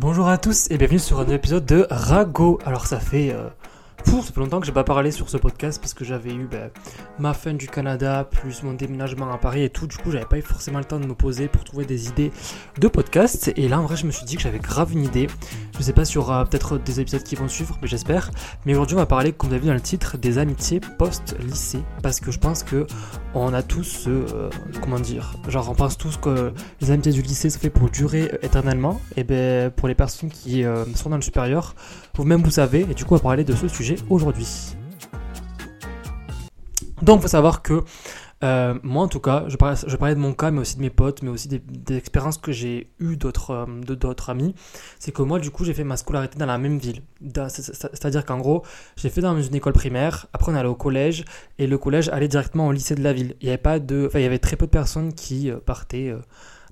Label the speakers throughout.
Speaker 1: Bonjour à tous et bienvenue sur un nouvel épisode de Rago. Alors ça fait euh, Pouf, ça fait longtemps que j'ai pas parlé sur ce podcast parce que j'avais eu ben, ma fin du Canada, plus mon déménagement à Paris et tout. Du coup, j'avais pas eu forcément le temps de me poser pour trouver des idées de podcast. Et là, en vrai, je me suis dit que j'avais grave une idée. Je sais pas y aura peut-être des épisodes qui vont suivre, mais j'espère. Mais aujourd'hui, on va parler, comme vous avez vu dans le titre, des amitiés post-lycée. Parce que je pense que on a tous ce. Euh, comment dire Genre, on pense tous que les amitiés du lycée sont fait pour durer éternellement. Et ben, pour les personnes qui euh, sont dans le supérieur, vous-même vous savez. Et du coup, on va parler de ce sujet aujourd'hui. Donc, il faut savoir que euh, moi, en tout cas, je parlais, de mon cas, mais aussi de mes potes, mais aussi des, expériences que j'ai eues d'autres euh, d'autres amis. C'est que moi, du coup, j'ai fait ma scolarité dans la même ville. C'est-à-dire qu'en gros, j'ai fait dans une école primaire, après on allait au collège, et le collège allait directement au lycée de la ville. Il y avait, pas de, il y avait très peu de personnes qui euh,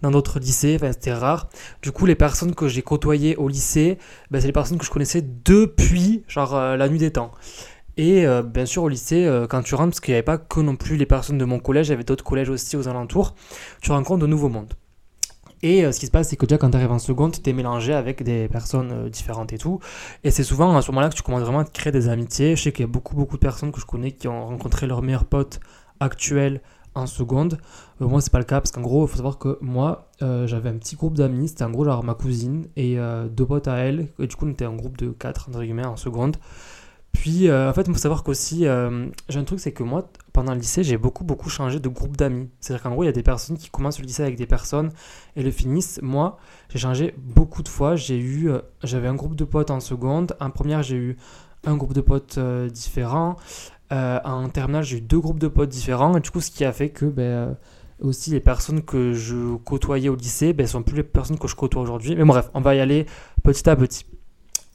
Speaker 1: dans d'autres lycées, enfin, c'était rare. Du coup, les personnes que j'ai côtoyées au lycée, ben, c'est les personnes que je connaissais depuis genre euh, la nuit des temps. Et euh, bien sûr, au lycée, euh, quand tu rentres, parce qu'il n'y avait pas que non plus les personnes de mon collège, il y avait d'autres collèges aussi aux alentours, tu rencontres de nouveaux mondes. Et ce qui se passe, c'est que déjà quand tu arrives en seconde, tu es mélangé avec des personnes différentes et tout. Et c'est souvent à ce moment-là que tu commences vraiment à créer des amitiés. Je sais qu'il y a beaucoup, beaucoup de personnes que je connais qui ont rencontré leurs meilleurs potes actuels en seconde. Euh, moi, c'est pas le cas parce qu'en gros, il faut savoir que moi, euh, j'avais un petit groupe d'amis. C'était en gros, genre ma cousine et euh, deux potes à elle. Et du coup, on était un groupe de quatre, entre guillemets, en seconde. Puis, en fait, il faut savoir qu'aussi, j'ai un truc, c'est que moi, pendant le lycée, j'ai beaucoup, beaucoup changé de groupe d'amis. C'est-à-dire qu'en gros, il y a des personnes qui commencent le lycée avec des personnes et le finissent. Moi, j'ai changé beaucoup de fois. J'ai eu, j'avais un groupe de potes en seconde. En première, j'ai eu un groupe de potes différents. Euh, en terminale, j'ai eu deux groupes de potes différents. Et du coup, ce qui a fait que ben, euh, aussi les personnes que je côtoyais au lycée ben, sont plus les personnes que je côtoie aujourd'hui. Mais bref, on va y aller petit à petit.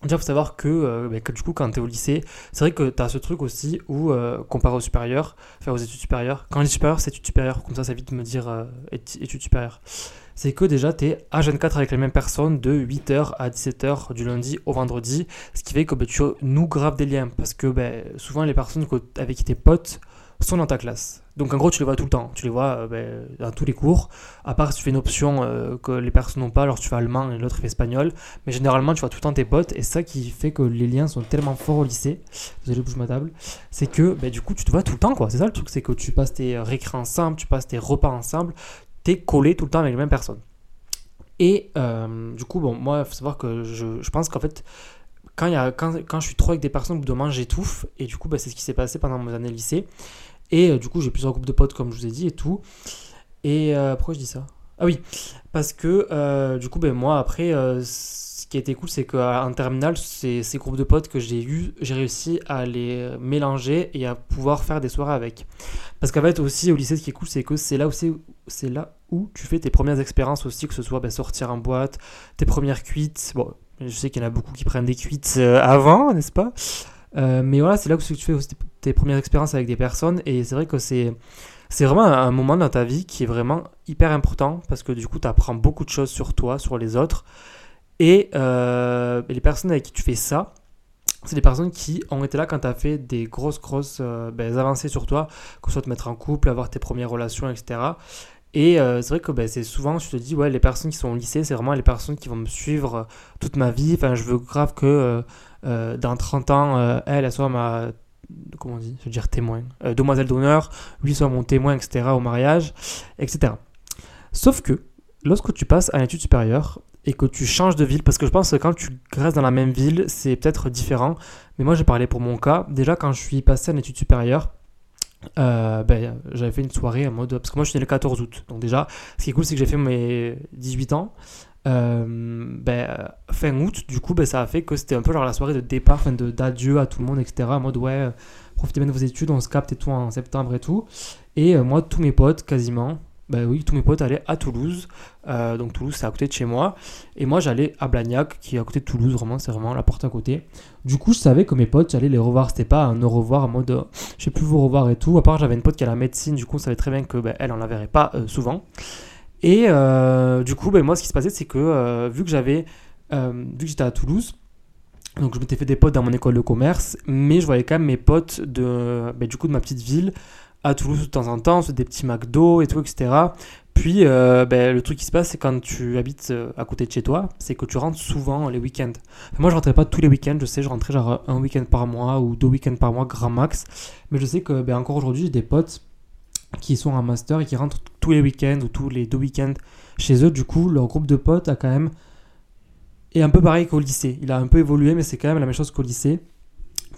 Speaker 1: Déjà, il faut savoir que, euh, ben, que, du coup, quand tu es au lycée, c'est vrai que tu as ce truc aussi où, comparé au supérieur, enfin aux études supérieures, quand on est supérieur, c'est études supérieures, comme ça, ça évite de me dire études supérieures c'est que déjà tu es à 24 avec les mêmes personnes de 8h à 17h du lundi au vendredi, ce qui fait que bah, tu nous graves des liens parce que bah, souvent les personnes avec qui tes potes sont dans ta classe. Donc en gros tu les vois tout le temps, tu les vois euh, bah, dans tous les cours, à part si tu fais une option euh, que les personnes n'ont pas, alors tu fais allemand et l'autre fait espagnol, mais généralement tu vois tout le temps tes potes. Et ça qui fait que les liens sont tellement forts au lycée, désolé bouge ma table, c'est que du coup tu te vois tout le temps quoi, c'est ça le truc, c'est que tu passes tes récrés ensemble, tu passes tes repas ensemble, t'es collé tout le temps avec les mêmes personnes. Et euh, du coup, bon, moi, il faut savoir que je, je pense qu'en fait, quand, y a, quand, quand, je suis trop avec des personnes, au bout d'un moment, j'étouffe. Et du coup, bah, c'est ce qui s'est passé pendant mes années lycée. Et euh, du coup, j'ai plusieurs groupes de potes, comme je vous ai dit, et tout. Et euh, pourquoi je dis ça? Ah oui, parce que du coup, ben, moi, après, ce qui a été cool, c'est qu'en terminale, c'est ces groupes de potes que j'ai eu, j'ai réussi à les mélanger et à pouvoir faire des soirées avec. Parce qu'en fait, aussi, au lycée, ce qui est cool, c'est que c'est là, où c'est là où tu fais tes premières expériences aussi, que ce soit ben, sortir en boîte, tes premières cuites. Bon, je sais qu'il y en a beaucoup qui prennent des cuites euh, avant, n'est-ce pas? Euh, Mais voilà, c'est là où tu fais aussi tes premières expériences avec des personnes. Et c'est vrai que c'est. C'est vraiment un moment dans ta vie qui est vraiment hyper important parce que du coup, tu apprends beaucoup de choses sur toi, sur les autres. Et euh, les personnes avec qui tu fais ça, c'est des personnes qui ont été là quand tu as fait des grosses, grosses euh, ben, avancées sur toi, que ce soit te mettre en couple, avoir tes premières relations, etc. Et euh, c'est vrai que ben, c'est souvent, je te dis, ouais, les personnes qui sont au lycée, c'est vraiment les personnes qui vont me suivre toute ma vie. Enfin, je veux grave que dans 30 ans, elle, elle soit ma comment on dit, je veux dire témoin, demoiselle d'honneur, lui soit mon témoin, etc., au mariage, etc. Sauf que, lorsque tu passes à l'étude supérieure, et que tu changes de ville, parce que je pense que quand tu restes dans la même ville, c'est peut-être différent. Mais moi, j'ai parlé pour mon cas. Déjà, quand je suis passé en études supérieures, euh, ben, j'avais fait une soirée en mode. Parce que moi, je suis né le 14 août. Donc, déjà, ce qui est cool, c'est que j'ai fait mes 18 ans. Euh, ben, fin août, du coup, ben, ça a fait que c'était un peu genre la soirée de départ, enfin d'adieu à tout le monde, etc. En mode, ouais, profitez bien de vos études, on se capte et tout en septembre et tout. Et euh, moi, tous mes potes, quasiment, bah oui, tous mes potes allaient à Toulouse. Euh, donc Toulouse, c'est à côté de chez moi. Et moi, j'allais à Blagnac, qui est à côté de Toulouse, vraiment, c'est vraiment la porte à côté. Du coup, je savais que mes potes, j'allais les revoir. C'était pas un au revoir en mode euh, je sais plus vous revoir et tout. À part, j'avais une pote qui a la médecine, du coup, on savait très bien que ben, elle, on la verrait pas euh, souvent. Et du coup, ben, moi, ce qui se passait, c'est que vu que j'avais, vu que j'étais à Toulouse, donc je m'étais fait des potes dans mon école de commerce, mais je voyais quand même mes potes de, ben, du coup, de ma petite ville à Toulouse de temps en temps, des petits McDo et tout, etc. Puis, euh, ben, le truc qui se passe, c'est quand tu habites euh, à côté de chez toi, c'est que tu rentres souvent les week-ends. moi, je rentrais pas tous les week-ends, je sais, je rentrais genre un week-end par mois ou deux week-ends par mois, grand max. Mais je sais que, ben, encore aujourd'hui, j'ai des potes qui sont en master et qui rentrent tous les week-ends ou tous les deux week-ends chez eux. Du coup, leur groupe de potes a quand même. est un peu pareil qu'au lycée. Il a un peu évolué, mais c'est quand même la même chose qu'au lycée.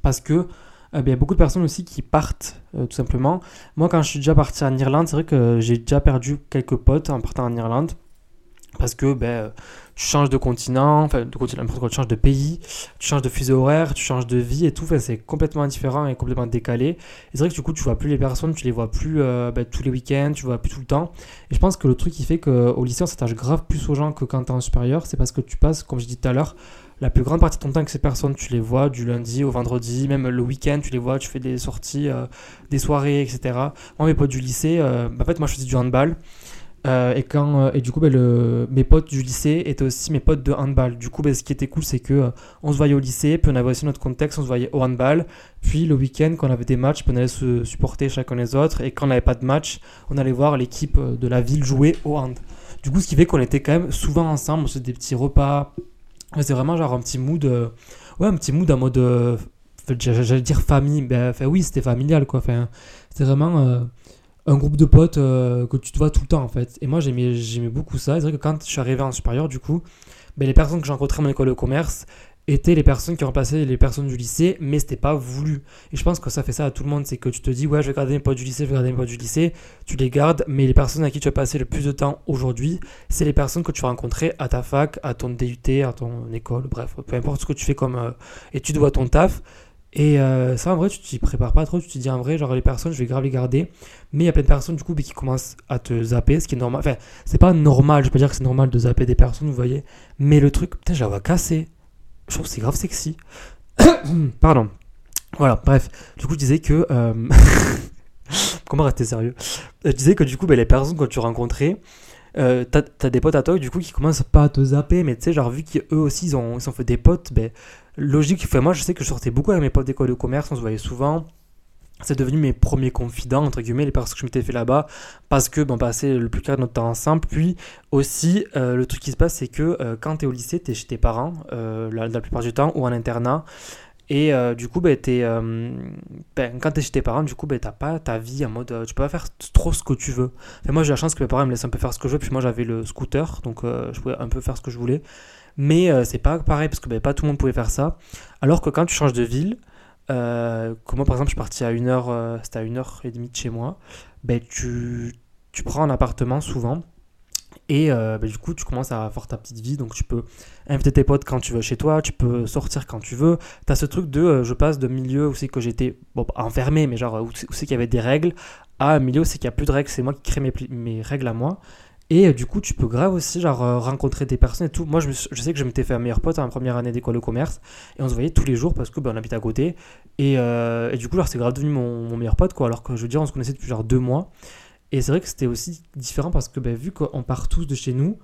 Speaker 1: Parce que euh, ben, il y a beaucoup de personnes aussi qui partent, euh, tout simplement. Moi, quand je suis déjà parti en Irlande, c'est vrai que j'ai déjà perdu quelques potes en partant en Irlande. Parce que ben, tu changes de continent, enfin de continent, tu changes de pays, tu changes de fuseau horaire, tu changes de vie et tout, c'est complètement différent et complètement décalé. Et c'est vrai que du coup, tu vois plus les personnes, tu les vois plus euh, ben, tous les week-ends, tu vois plus tout le temps. Et je pense que le truc qui fait qu'au lycée, on s'attache grave plus aux gens que quand tu es en supérieur, c'est parce que tu passes, comme je dis tout à l'heure, la plus grande partie de ton temps avec ces personnes, tu les vois du lundi au vendredi, même le week-end, tu les vois, tu fais des sorties, euh, des soirées, etc. Moi, mes potes du lycée, euh, bah, en fait, moi, je faisais du handball. Euh, et, quand, et du coup, le, mes potes du lycée étaient aussi mes potes de handball. Du coup, bah, ce qui était cool, c'est que on se voyait au lycée, puis on avait aussi notre contexte, on se voyait au handball. Puis le week-end, quand on avait des matchs, on allait se supporter chacun les autres. Et quand on n'avait pas de match, on allait voir l'équipe de la ville jouer au hand. Du coup, ce qui fait qu'on était quand même souvent ensemble, on faisait des petits repas, c'est vraiment genre un petit mood. Euh, ouais, un petit mood en mode. Euh, j'allais dire famille. Ben, oui, c'était familial quoi. C'était vraiment euh, un groupe de potes que tu te vois tout le temps en fait. Et moi, j'aimais, j'aimais beaucoup ça. C'est vrai que quand je suis arrivé en supérieur, du coup, ben, les personnes que j'ai rencontrées à mon école de commerce, étaient les personnes qui remplacé les personnes du lycée, mais c'était pas voulu. Et je pense que ça fait ça à tout le monde, c'est que tu te dis, ouais, je vais garder mes potes du lycée, je vais garder mes potes du lycée, tu les gardes, mais les personnes à qui tu vas passer le plus de temps aujourd'hui, c'est les personnes que tu vas rencontrer à ta fac, à ton DUT, à ton école, bref, peu importe ce que tu fais comme euh, étude ou à ton taf. Et euh, ça, en vrai, tu t'y prépares pas trop, tu te dis en vrai, genre les personnes, je vais grave les garder. Mais il y a plein de personnes, du coup, qui commencent à te zapper, ce qui est normal. Enfin, c'est pas normal, je peux dire que c'est normal de zapper des personnes, vous voyez. Mais le truc, putain, j'avais cassé je trouve que c'est grave sexy. Pardon. Voilà, bref. Du coup, je disais que. Euh, comment rester sérieux? Je disais que du coup, ben, les personnes que tu rencontrais, euh, t'as as des potes à toi du coup qui commencent pas à te zapper, mais tu sais, genre vu qu'eux aussi ils ont, ils ont fait des potes, ben, logique. Enfin, moi je sais que je sortais beaucoup avec mes potes d'école de commerce, on se voyait souvent c'est devenu mes premiers confidents, entre guillemets, les personnes que je m'étais fait là-bas, parce que bon, passer le plus clair de notre temps ensemble. Puis aussi, euh, le truc qui se passe, c'est que euh, quand tu es au lycée, tu es chez tes parents, euh, la, plupart du temps, ou en internat. Et du coup, ben, ben, quand tu es chez tes parents, du coup, ben, tu pas ta vie en mode. tu peux pas faire trop ce que tu veux. moi, j'ai la chance que mes parents me laissent un peu faire ce que je veux. Puis moi, j'avais le scooter, donc je pouvais un peu faire ce que je voulais. Mais c'est pas pareil, parce que ben, pas tout le monde pouvait faire ça. Alors que quand tu changes de ville, euh, moi par exemple je suis parti à une heure, euh, c'était à une heure et demie de chez moi, ben, tu, tu prends un appartement souvent et euh, ben, du coup tu commences à avoir ta petite vie donc tu peux inviter tes potes quand tu veux chez toi, tu peux sortir quand tu veux. Tu as ce truc de euh, je passe de milieu où c'est que j'étais enfermé mais genre où c'est qu'il y avait des règles à un milieu où c'est qu'il n'y a plus de règles, c'est moi qui crée mes, mes règles à moi. Et euh, du coup, tu peux grave aussi genre rencontrer des personnes et tout. Moi, je, sais que je m'étais fait un meilleur pote en première année d'école de commerce et on se voyait tous les jours parce que ben, on habite à côté. Et, et du coup, c'est grave devenu mon, meilleur pote quoi. Alors que je veux dire, on se connaissait depuis genre deux mois. Et c'est vrai que c'était aussi différent parce que ben, vu qu'on part tous de chez nous,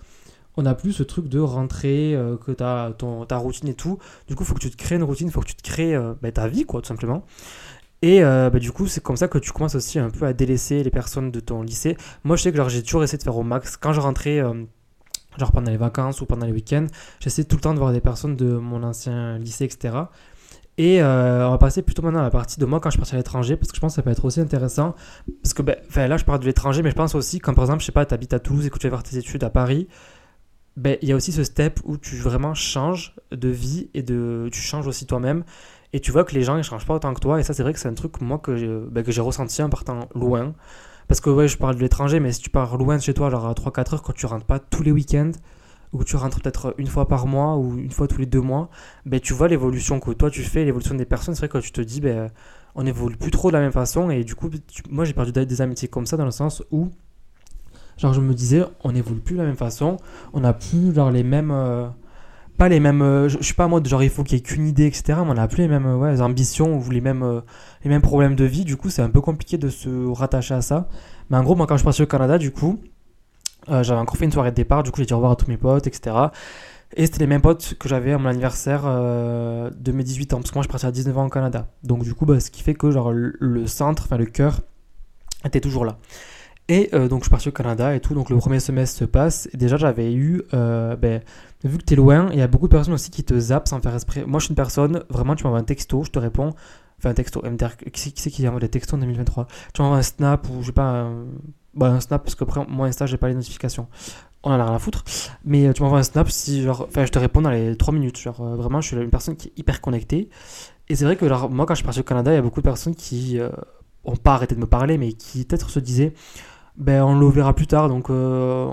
Speaker 1: on n'a plus ce truc de rentrer, que tu as ta routine et tout. Du coup, il faut que tu te crées une routine, il faut que tu te crées ben, ta vie quoi, tout simplement. Et euh, bah, du coup, c'est comme ça que tu commences aussi un peu à délaisser les personnes de ton lycée. Moi, je sais que j'ai toujours essayé de faire au max. Quand je rentrais, euh, genre pendant les vacances ou pendant les week-ends, j'essayais tout le temps de voir des personnes de mon ancien lycée, etc. Et euh, on va passer plutôt maintenant à la partie de moi quand je suis à l'étranger, parce que je pense que ça peut être aussi intéressant. Parce que ben, là, je parle de l'étranger, mais je pense aussi, quand par exemple, je sais pas, tu habites à Toulouse et que tu vas faire tes études à Paris, ben, il y a aussi ce step où tu vraiment changes de vie et de, tu changes aussi toi-même. Et tu vois que les gens ne changent pas autant que toi. Et ça, c'est vrai que c'est un truc, moi, que, bah, que j'ai ressenti en partant loin. Parce que, ouais, je parle de l'étranger, mais si tu pars loin de chez toi, genre à 3-4 heures, quand tu rentres pas tous les week-ends, que tu rentres peut-être une fois par mois, ou une fois tous les deux mois, ben, tu vois l'évolution que toi tu fais, l'évolution des personnes. C'est vrai que tu te dis, ben, on évolue plus trop de la même façon. Et du coup, moi, j'ai perdu des amitiés comme ça, dans le sens où, genre, je me disais, on évolue plus de la même façon, on n'a plus, genre, les mêmes. Euh, pas les mêmes. Euh, je, suis pas en mode genre il faut qu'il y ait qu'une idée, etc. Mais on n'a plus les mêmes ouais, ambitions ou les mêmes, euh, les mêmes problèmes de vie. Du coup, c'est un peu compliqué de se rattacher à ça. Mais en gros, moi, quand je suis parti au Canada, du coup, euh, j'avais encore fait une soirée de départ. Du coup, j'ai dit au revoir à tous mes potes, etc. Et c'était les mêmes potes que j'avais à mon anniversaire de mes 18 ans. Parce que moi, je parti à 19 ans au Canada. Donc, du coup, bah, ce qui fait que genre, le centre, enfin le cœur, était toujours là. Et euh, donc je suis parti au Canada et tout, donc le premier semestre se passe. Et déjà j'avais eu, euh, ben, vu que tu es loin, il y a beaucoup de personnes aussi qui te zappent sans faire esprit. Moi je suis une personne, vraiment tu m'envoies un texto, je te réponds. Enfin un texto, qui c'est qui envoie des textos en 2023 Tu m'envoies un snap ou je sais pas, bah, un snap parce que après moi Insta j'ai pas les notifications. On a rien à foutre. Mais euh, tu m'envoies un snap si genre, je te réponds dans les 3 minutes. Genre vraiment je suis une personne qui est hyper connectée. Et c'est vrai que moi quand je suis parti au Canada, il y a beaucoup de personnes qui ont pas arrêté de me parler mais qui peut-être se disaient ben on le verra plus tard donc euh,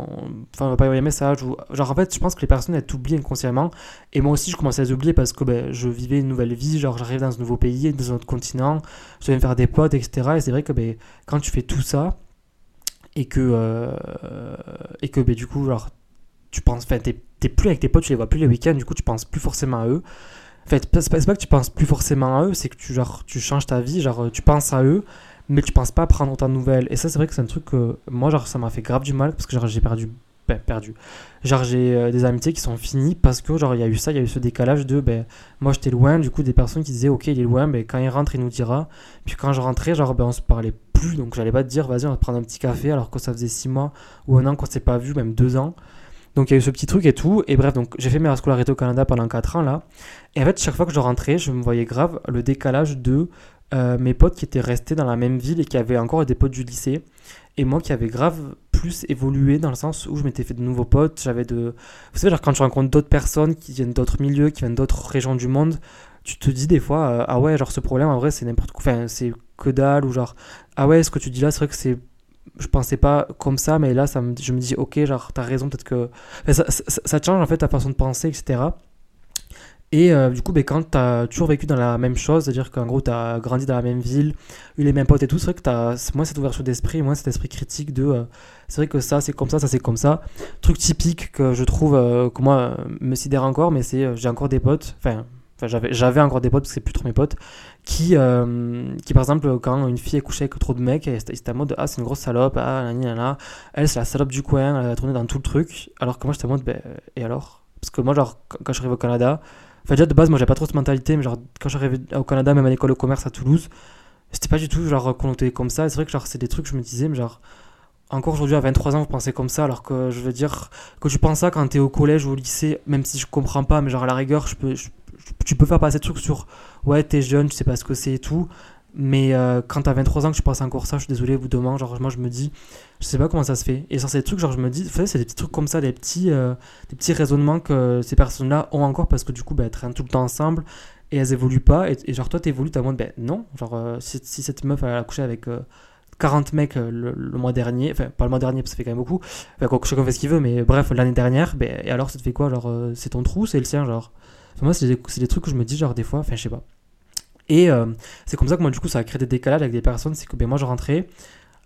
Speaker 1: enfin on va pas envoyer un message genre en fait je pense que les personnes elles t'oublient inconsciemment et moi aussi je commençais à les oublier parce que ben, je vivais une nouvelle vie genre j'arrive dans un nouveau pays dans un autre continent je devais me faire des potes etc et c'est vrai que ben, quand tu fais tout ça et que euh, et que ben, du coup genre tu penses enfin t'es plus avec tes potes tu les vois plus les week-ends du coup tu penses plus forcément à eux en fait c'est pas, pas que tu penses plus forcément à eux c'est que tu genre tu changes ta vie genre tu penses à eux mais tu penses pas prendre ta nouvelle. Et ça, c'est vrai que c'est un truc que moi, genre, ça m'a fait grave du mal parce que j'ai perdu. Ben, perdu. Genre, j'ai euh, des amitiés qui sont finies parce que, genre, il y a eu ça, il y a eu ce décalage de, ben, moi, j'étais loin, du coup, des personnes qui disaient, ok, il est loin, mais quand il rentre, il nous dira. Puis quand je rentrais, genre, ben, on se parlait plus, donc j'allais pas te dire, vas-y, on va prendre un petit café, alors que ça faisait six mois ou un an qu'on s'est pas vu, même deux ans. Donc il y a eu ce petit truc et tout. Et bref, donc j'ai fait mes scolarité au Canada pendant 4 ans là. Et en fait, chaque fois que je rentrais, je me voyais grave le décalage de euh, mes potes qui étaient restés dans la même ville et qui avaient encore des potes du lycée. Et moi qui avais grave plus évolué dans le sens où je m'étais fait de nouveaux potes. J'avais de. Vous savez, genre quand tu rencontres d'autres personnes qui viennent d'autres milieux, qui viennent d'autres régions du monde, tu te dis des fois, euh, ah ouais, genre ce problème en vrai c'est n'importe quoi. Enfin, c'est que dalle ou genre, ah ouais, ce que tu dis là, c'est vrai que c'est. Je pensais pas comme ça, mais là, ça me... je me dis, ok, genre, t'as raison, peut-être que. ça, change en fait ta façon de penser, etc. Et euh, du coup, ben, quand tu as toujours vécu dans la même chose, c'est-à-dire qu'en gros, tu as grandi dans la même ville, eu les mêmes potes et tout, c'est vrai que tu as moins cette ouverture d'esprit, moins cet esprit critique de euh, c'est vrai que ça, c'est comme ça, ça, c'est comme ça. Truc typique que je trouve, euh, que moi, me sidère encore, mais c'est j'ai encore des potes, enfin, j'avais, encore des potes, parce que c'est plus trop mes potes, qui, qui par exemple, quand une fille est couchée avec trop de mecs, c'était en mode ah, c'est une grosse salope, ah, là, elle, c'est la salope du coin, elle a tourné dans tout le truc, alors que moi, j'étais en mode ben, et alors? Parce que moi, genre, quand je suis arrivé au Canada, Enfin, déjà, de base, moi, j'ai pas trop cette mentalité, mais genre, quand j'arrivais au Canada, même à l'école de commerce à Toulouse, c'était pas du tout, genre, connoté comme ça. C'est vrai que, genre, c'est des trucs que je me disais, mais genre, encore aujourd'hui, à 23 ans, vous pensez comme ça, alors que je veux dire, que tu penses ça quand t'es au collège ou au lycée, même si je comprends pas, mais genre, à la rigueur, je peux, tu peux faire passer des trucs sur, ouais, t'es jeune, tu sais pas ce que c'est et tout. Mais euh, quand t'as 23 ans que tu passes encore ça, je suis désolé, vous demain, genre moi je me dis, je sais pas comment ça se fait. Et sur ces trucs, genre je me dis, c'est des petits trucs comme ça, des petits, euh, des petits raisonnements que ces personnes-là ont encore parce que du coup, bah, elles traînent tout le temps ensemble et elles évoluent pas. Et, genre toi, t'évolues, t'as moins de, ben non, genre euh, si, cette meuf elle a couché avec 40 mecs le, mois dernier, enfin pas le mois dernier parce que ça fait quand même beaucoup, enfin chacun fait ce qu'il veut, mais bref, l'année dernière, ben, et alors ça te fait quoi? Genre c'est ton trou, c'est le sien, genre. moi, c'est des, des trucs que je me dis, genre des fois, enfin je sais pas. Et euh, c'est comme ça que moi, du coup, ça a créé des décalages avec des personnes. C'est que ben, moi, je rentrais.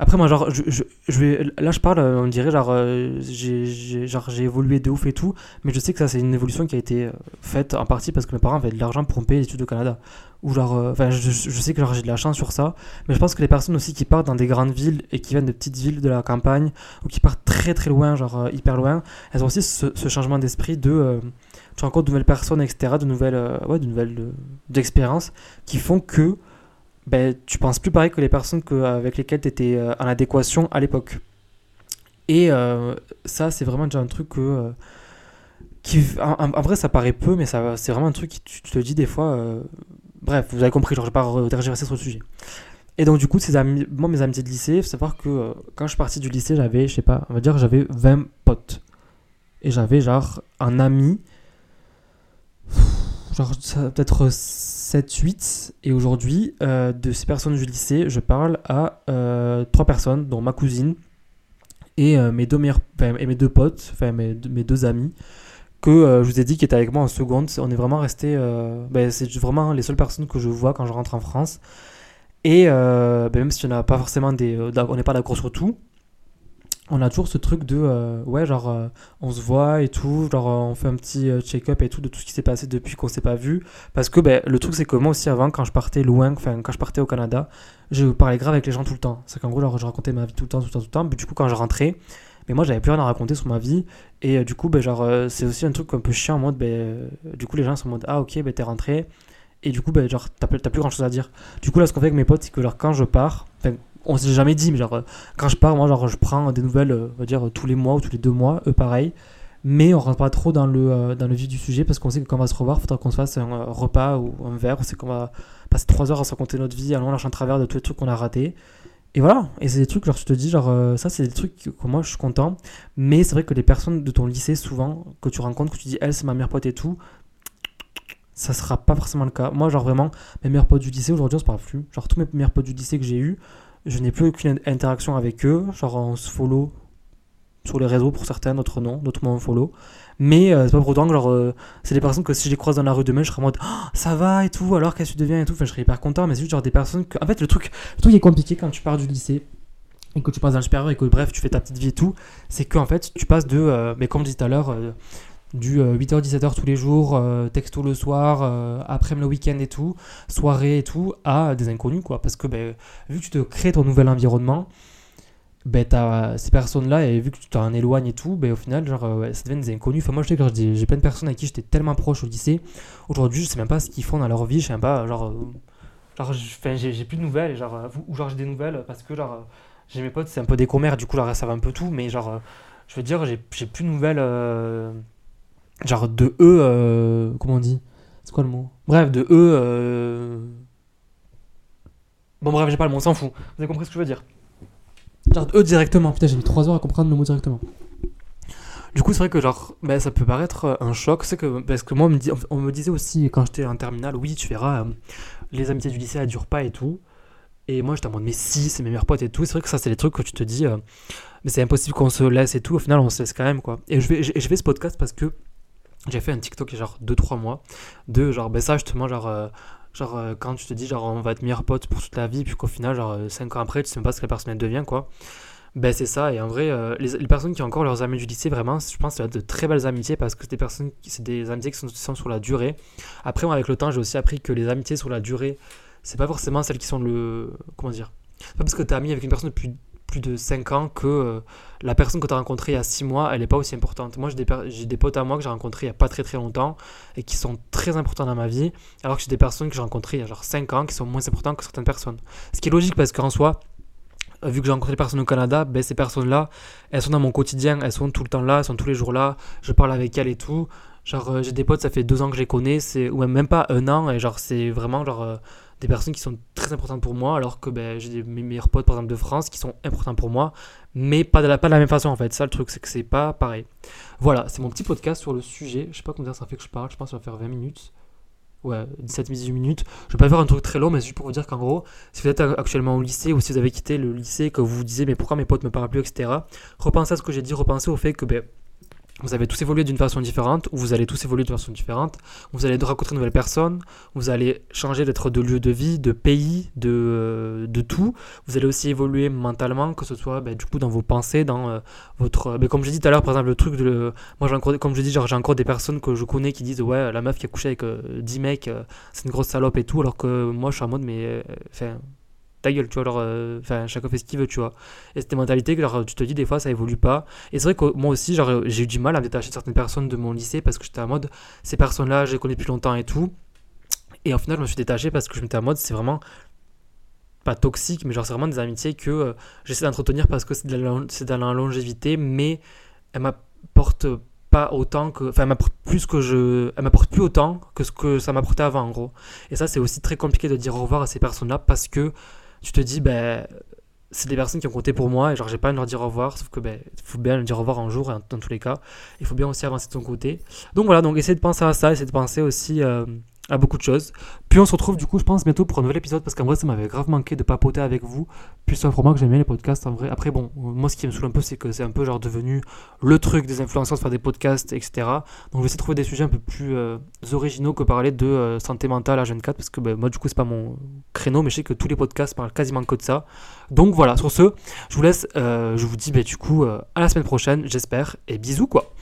Speaker 1: Après, moi, genre, je, je, je, vais, là, je parle, on dirait, genre, euh, j'ai, évolué de ouf et tout, mais je sais que ça, c'est une évolution qui a été euh, faite en partie parce que mes parents avaient de l'argent pour me payer les études au Canada. Ou genre, enfin, je, sais que j'ai de la chance sur ça, mais je pense que les personnes aussi qui partent dans des grandes villes et qui viennent de petites villes de la campagne, ou qui partent très très loin, genre hyper loin, elles ont aussi ce, changement d'esprit de tu rencontres de nouvelles personnes, etc., de nouvelles, euh, ouais, de nouvelles euh, expériences qui font que ben, tu penses plus pareil que les personnes que, avec lesquelles tu étais euh, en adéquation à l'époque. Et ça, c'est vraiment déjà un truc que. qui, en, vrai, ça paraît peu, mais c'est vraiment un truc qui tu, te dis des fois. bref, vous avez compris, genre, je vais pas tergiverser sur le sujet. Et donc, du coup, ces amis, moi, mes amitiés de lycée, il faut savoir que quand je suis parti du lycée, j'avais, je sais pas, on va dire, j'avais 20 potes. Et j'avais, genre, un ami peut-être 7-8. Et aujourd'hui, euh, de ces personnes du lycée, je parle à euh, trois personnes, dont ma cousine et, euh, mes, deux meilleurs, et mes deux potes, mes, mes deux amis, que je vous ai dit qui étaient avec moi en seconde. On est vraiment resté. Ben, c'est vraiment les seules personnes que je vois quand je rentre en France. Et ben, même si on n'a pas forcément des. on n'est pas d'accord sur tout, on a toujours ce truc de euh, ouais genre euh, on se voit et tout genre on fait un petit euh, check-up et tout de tout ce qui s'est passé depuis qu'on s'est pas vu. Parce que ben, le truc c'est que moi aussi avant quand je partais loin enfin quand je partais au Canada je parlais grave avec les gens tout le temps. C'est qu'en gros genre, je racontais ma vie tout le temps tout le temps tout le temps. Mais du coup quand je rentrais mais moi j'avais plus rien à raconter sur ma vie. Et du coup ben, genre c'est aussi un truc un peu chiant en mode ben, du coup les gens sont en mode ah ok ben t'es rentré. Et du coup ben genre t'as plus grand chose à dire. Du coup là ce qu'on fait avec mes potes c'est que genre quand je pars on s'est jamais dit, mais genre, euh, quand je pars, moi, genre, je prends des nouvelles, euh, on va dire, tous les mois ou tous les deux mois, eux, pareil. Mais on rentre pas trop dans le, euh, dans le vif du sujet parce qu'on sait que quand on va se revoir, il faudra qu'on se fasse un euh, repas ou un verre. On sait qu'on va passer trois heures à se raconter notre vie, à large, en travers de tous les trucs qu'on a ratés. Et voilà, et c'est des trucs, genre, je te dis, genre, euh, ça, c'est des trucs que moi, je suis content. Mais c'est vrai que les personnes de ton lycée, souvent, que tu rencontres, que tu dis, elle, c'est ma meilleure pote et tout, ça sera pas forcément le cas. Moi, genre, vraiment, mes meilleurs potes du lycée, aujourd'hui, on se parle plus. Genre, tous mes meilleurs potes du lycée que j'ai eu, je n'ai plus aucune interaction avec eux. Genre, on se follow sur les réseaux pour certains, d'autres non, d'autres moins on follow. Mais euh, c'est pas pour autant que, genre, euh, c'est des personnes que si je les croise dans la rue demain, je serai en mode, Ah, ça va et tout, alors qu'est-ce que tu deviens et tout? Enfin, je serais hyper content, mais c'est juste genre des personnes que. En fait, le truc, le truc qui est compliqué quand tu pars du lycée et que tu passes dans le supérieur et que bref, tu fais ta petite vie et tout, c'est qu'en fait, tu passes de, euh, mais comme je disais tout à l'heure, du 8h-17h tous les jours, euh, texto le soir, euh, après le week-end et tout, soirée et tout, à des inconnus quoi. Parce que ben, vu que tu te crées ton nouvel environnement, ben, t'as ces personnes-là, et vu que tu t'en éloignes et tout, ben, au final, genre, euh, ouais, ça devient des inconnus. Enfin, moi, je sais que j'ai plein de personnes avec qui j'étais tellement proche au lycée. Aujourd'hui, je sais même pas ce qu'ils font dans leur vie, je sais même pas, genre, euh, genre j'ai plus de nouvelles, genre, euh, ou genre j'ai des nouvelles parce que, genre, euh, j'ai mes potes, c'est un peu des commères, du coup, ça va un peu tout, mais genre, euh, je veux dire, j'ai plus de nouvelles, euh, genre, de eux, euh, comment on dit? C'est quoi le mot? Bref, de eux, euh, bon, bref, j'ai pas le mot, on s'en fout. Vous avez compris ce que je veux dire Genre, eux directement, putain, j'ai mis 3 heures à comprendre le mot directement. Du coup, c'est vrai que genre, ben, ça peut paraître euh, un choc, c'est que parce que moi, on me, disait aussi quand j'étais en terminale, oui, tu verras, euh, les amitiés du lycée, elles durent pas et tout. Et moi, j'étais en mode, mais si, c'est mes meilleurs potes et tout. C'est vrai que ça, c'est des trucs que tu te dis, mais c'est impossible qu'on se laisse et tout. Au final, on se laisse quand même, quoi. Et je, je fais ce podcast parce que j'ai fait un TikTok il y a genre 2-3 mois de genre, ben ça, justement, genre, euh, genre euh, quand tu te dis, genre, on va être meilleurs potes pour toute la vie, puis qu'au final, genre, 5 ans après, tu sais même pas ce que la personne elle devient, quoi. Ben c'est ça, et en vrai, euh, les, personnes qui ont encore leurs amis du lycée, vraiment, je pense que c'est de très belles amitiés parce que c'est des personnes, c'est des amitiés qui sont, sur la durée. Après, moi, avec le temps, j'ai aussi appris que les amitiés sur la durée, c'est pas forcément celles qui sont le. Comment dire pas parce que t'es ami avec une personne depuis plus de 5 ans que euh, la personne que t'as rencontrée il y a 6 mois, elle est pas aussi importante. Moi, j'ai des, des potes à moi que j'ai rencontrés il y a pas très très longtemps et qui sont très importants dans ma vie, alors que j'ai des personnes que j'ai rencontrées il y a genre 5 ans qui sont moins importantes que certaines personnes. Ce qui est logique parce qu'en soi, euh, vu que j'ai rencontré des personnes au Canada, ben, ces personnes-là, elles sont dans mon quotidien, elles sont tout le temps là, elles sont tous les jours là, je parle avec elles et tout. Genre, euh, j'ai des potes, ça fait deux ans que je les connais, c'est, ou même pas un an, et genre, c'est vraiment genre, des personnes qui sont très importantes pour moi, alors que ben, j'ai mes meilleurs potes, par exemple, de France, qui sont importants pour moi, mais pas de la, pas de la même façon, en fait. Ça, le truc, c'est que c'est pas pareil. Voilà, c'est mon petit podcast sur le sujet. Je sais pas combien ça fait que je parle, je pense que ça va faire 20 minutes. Ouais, 17-18 minutes. Je vais pas faire un truc très long, mais juste pour vous dire qu'en gros, si vous êtes actuellement au lycée ou si vous avez quitté le lycée, que vous vous disiez mais pourquoi mes potes me parlent plus, etc. Repensez à ce que j'ai dit, repensez au fait que ben, vous avez tous évolué d'une façon différente, ou vous allez tous évoluer d'une façon différente, vous allez rencontrer de nouvelles personnes, vous allez changer d'être de lieu de vie, de pays, de, euh, de tout. Vous allez aussi évoluer mentalement, que ce soit ben, du coup dans vos pensées, dans euh, votre. ben, comme j'ai dit tout à l'heure, par exemple, le truc de. Moi, j'ai encore, comme je dis, j'ai encore des personnes que je connais qui disent Ouais, la meuf qui a couché avec euh, 10 mecs, c'est une grosse salope et tout, alors que moi, je suis en mode Mais. Enfin. Ta gueule, tu vois, alors, euh, enfin, chacun fait ce qu'il veut, tu vois. Et c'est des mentalités que, tu te dis, des fois, ça évolue pas. Et c'est vrai que moi aussi, genre, j'ai eu du mal à me détacher de certaines personnes de mon lycée parce que j'étais en mode, ces personnes-là, je les connais depuis longtemps et tout. Et au final, je me suis détaché parce que je m'étais en mode, c'est vraiment pas toxique, mais genre, c'est vraiment des amitiés que euh, j'essaie d'entretenir parce que c'est de, la, la longévité, mais elle m'apporte pas autant que. Enfin, m'apporte plus que je. Elle m'apporte plus autant que ce que ça m'apportait avant, en gros. Et ça, c'est aussi très compliqué de dire au revoir à ces personnes-là parce que tu te dis, ben, c'est des personnes qui ont compté pour moi et genre j'ai pas de leur dire au revoir sauf que ben faut bien leur dire au revoir un jour hein, dans tous les cas. Il faut bien aussi avancer de ton côté. Donc voilà donc essayez de penser à ça essayez de penser aussi euh, à beaucoup de choses. Puis on se retrouve du coup je pense bientôt pour un nouvel épisode parce qu'en vrai ça m'avait grave manqué de papoter avec vous. Puis c'est vraiment que j'aime bien les podcasts en vrai. Après bon moi ce qui me saoule un peu c'est que c'est un peu genre devenu le truc des influenceurs de faire des podcasts etc donc je vais essayer de trouver des sujets un peu plus euh, originaux que parler de euh, santé mentale à jeune 4 parce que ben, moi du coup c'est pas mon créneau mais je sais que tous les podcasts parlent quasiment que de ça. Donc voilà, sur ce, je vous laisse, euh, je vous dis bah, du coup à la semaine prochaine, j'espère, et bisous quoi.